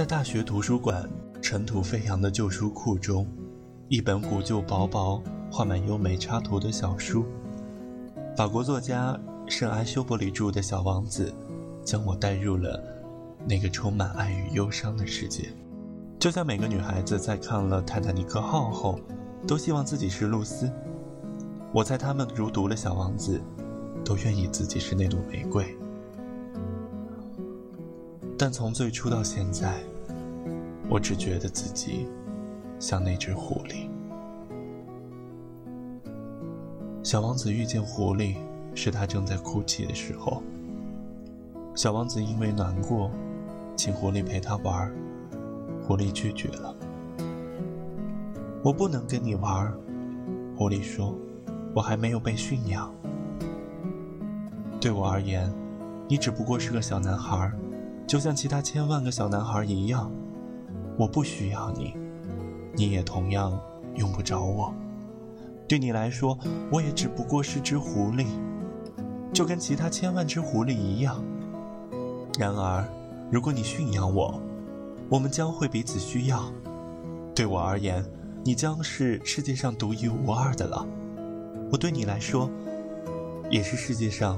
在大学图书馆尘土飞扬的旧书库中，一本古旧薄薄、画满优美插图的小书，法国作家圣埃修伯里著的小王子，将我带入了那个充满爱与忧伤的世界。就像每个女孩子在看了《泰坦尼克号》后，都希望自己是露丝。我猜她们如读了《小王子》，都愿意自己是那朵玫瑰。但从最初到现在，我只觉得自己像那只狐狸。小王子遇见狐狸，是他正在哭泣的时候。小王子因为难过，请狐狸陪他玩，狐狸拒绝了。我不能跟你玩，狐狸说，我还没有被驯养。对我而言，你只不过是个小男孩。就像其他千万个小男孩一样，我不需要你，你也同样用不着我。对你来说，我也只不过是只狐狸，就跟其他千万只狐狸一样。然而，如果你驯养我，我们将会彼此需要。对我而言，你将是世界上独一无二的了。我对你来说，也是世界上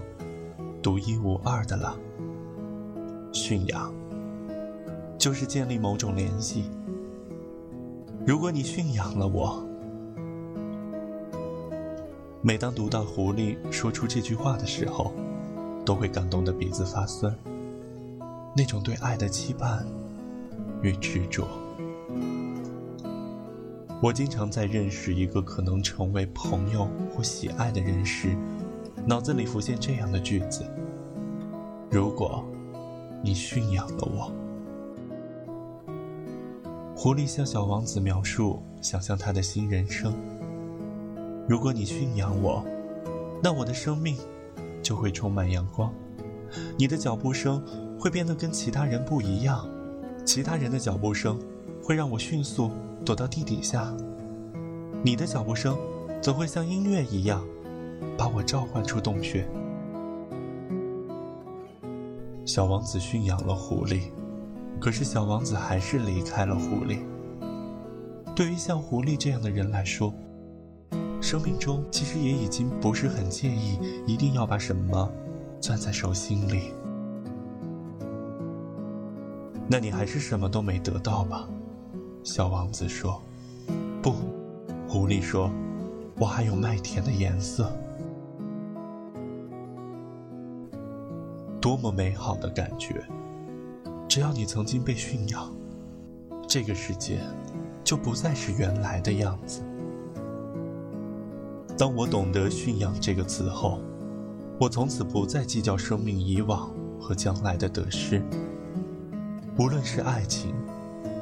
独一无二的了。驯养，就是建立某种联系。如果你驯养了我，每当读到狐狸说出这句话的时候，都会感动得鼻子发酸。那种对爱的期盼与执着，我经常在认识一个可能成为朋友或喜爱的人时，脑子里浮现这样的句子：如果。你驯养了我。狐狸向小王子描述，想象他的新人生。如果你驯养我，那我的生命就会充满阳光。你的脚步声会变得跟其他人不一样，其他人的脚步声会让我迅速躲到地底下。你的脚步声则会像音乐一样，把我召唤出洞穴。小王子驯养了狐狸，可是小王子还是离开了狐狸。对于像狐狸这样的人来说，生命中其实也已经不是很介意一定要把什么攥在手心里。那你还是什么都没得到吧？小王子说。不，狐狸说，我还有麦田的颜色。多么美好的感觉！只要你曾经被驯养，这个世界就不再是原来的样子。当我懂得“驯养”这个词后，我从此不再计较生命以往和将来的得失。无论是爱情，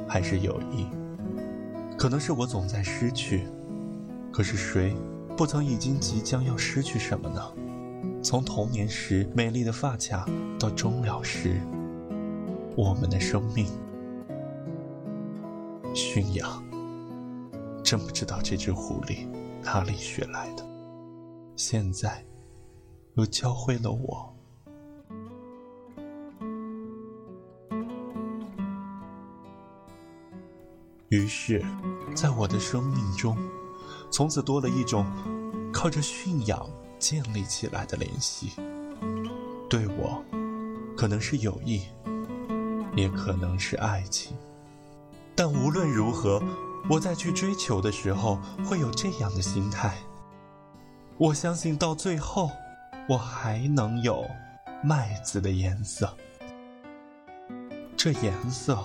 还是友谊，可能是我总在失去，可是谁不曾已经即将要失去什么呢？从童年时美丽的发卡，到终了时，我们的生命驯养，真不知道这只狐狸哪里学来的，现在又教会了我。于是，在我的生命中，从此多了一种靠着驯养。建立起来的联系，对我，可能是友谊，也可能是爱情。但无论如何，我在去追求的时候，会有这样的心态。我相信到最后，我还能有麦子的颜色。这颜色，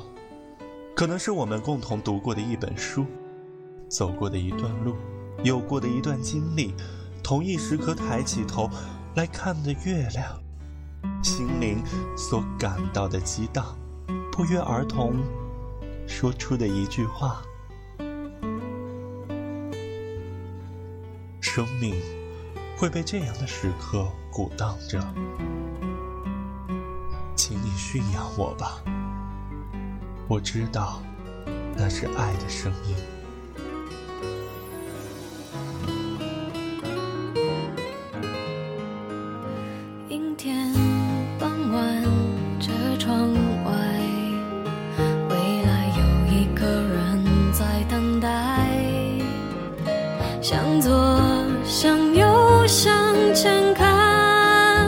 可能是我们共同读过的一本书，走过的一段路，有过的一段经历。同一时刻抬起头来看的月亮，心灵所感到的激荡，不约而同说出的一句话：生命会被这样的时刻鼓荡着，请你驯养我吧。我知道，那是爱的声音。向左，向右，向前看，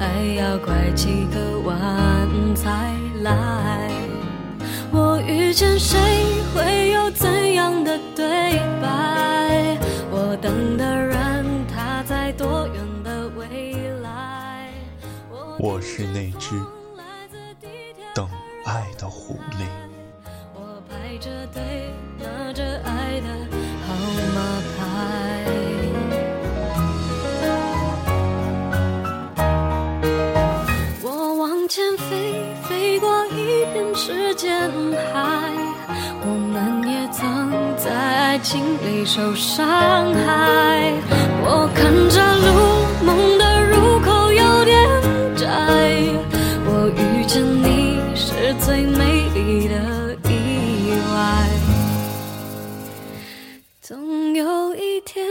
爱要拐几个弯才来。我遇见谁，会有怎样的对白？我等的人，他在多远的未来？我是那只等爱的狐狸。排着队，拿着爱的号码牌。我往前飞，飞过一片时间海。我们也曾在爱情里受伤害。我看着一天，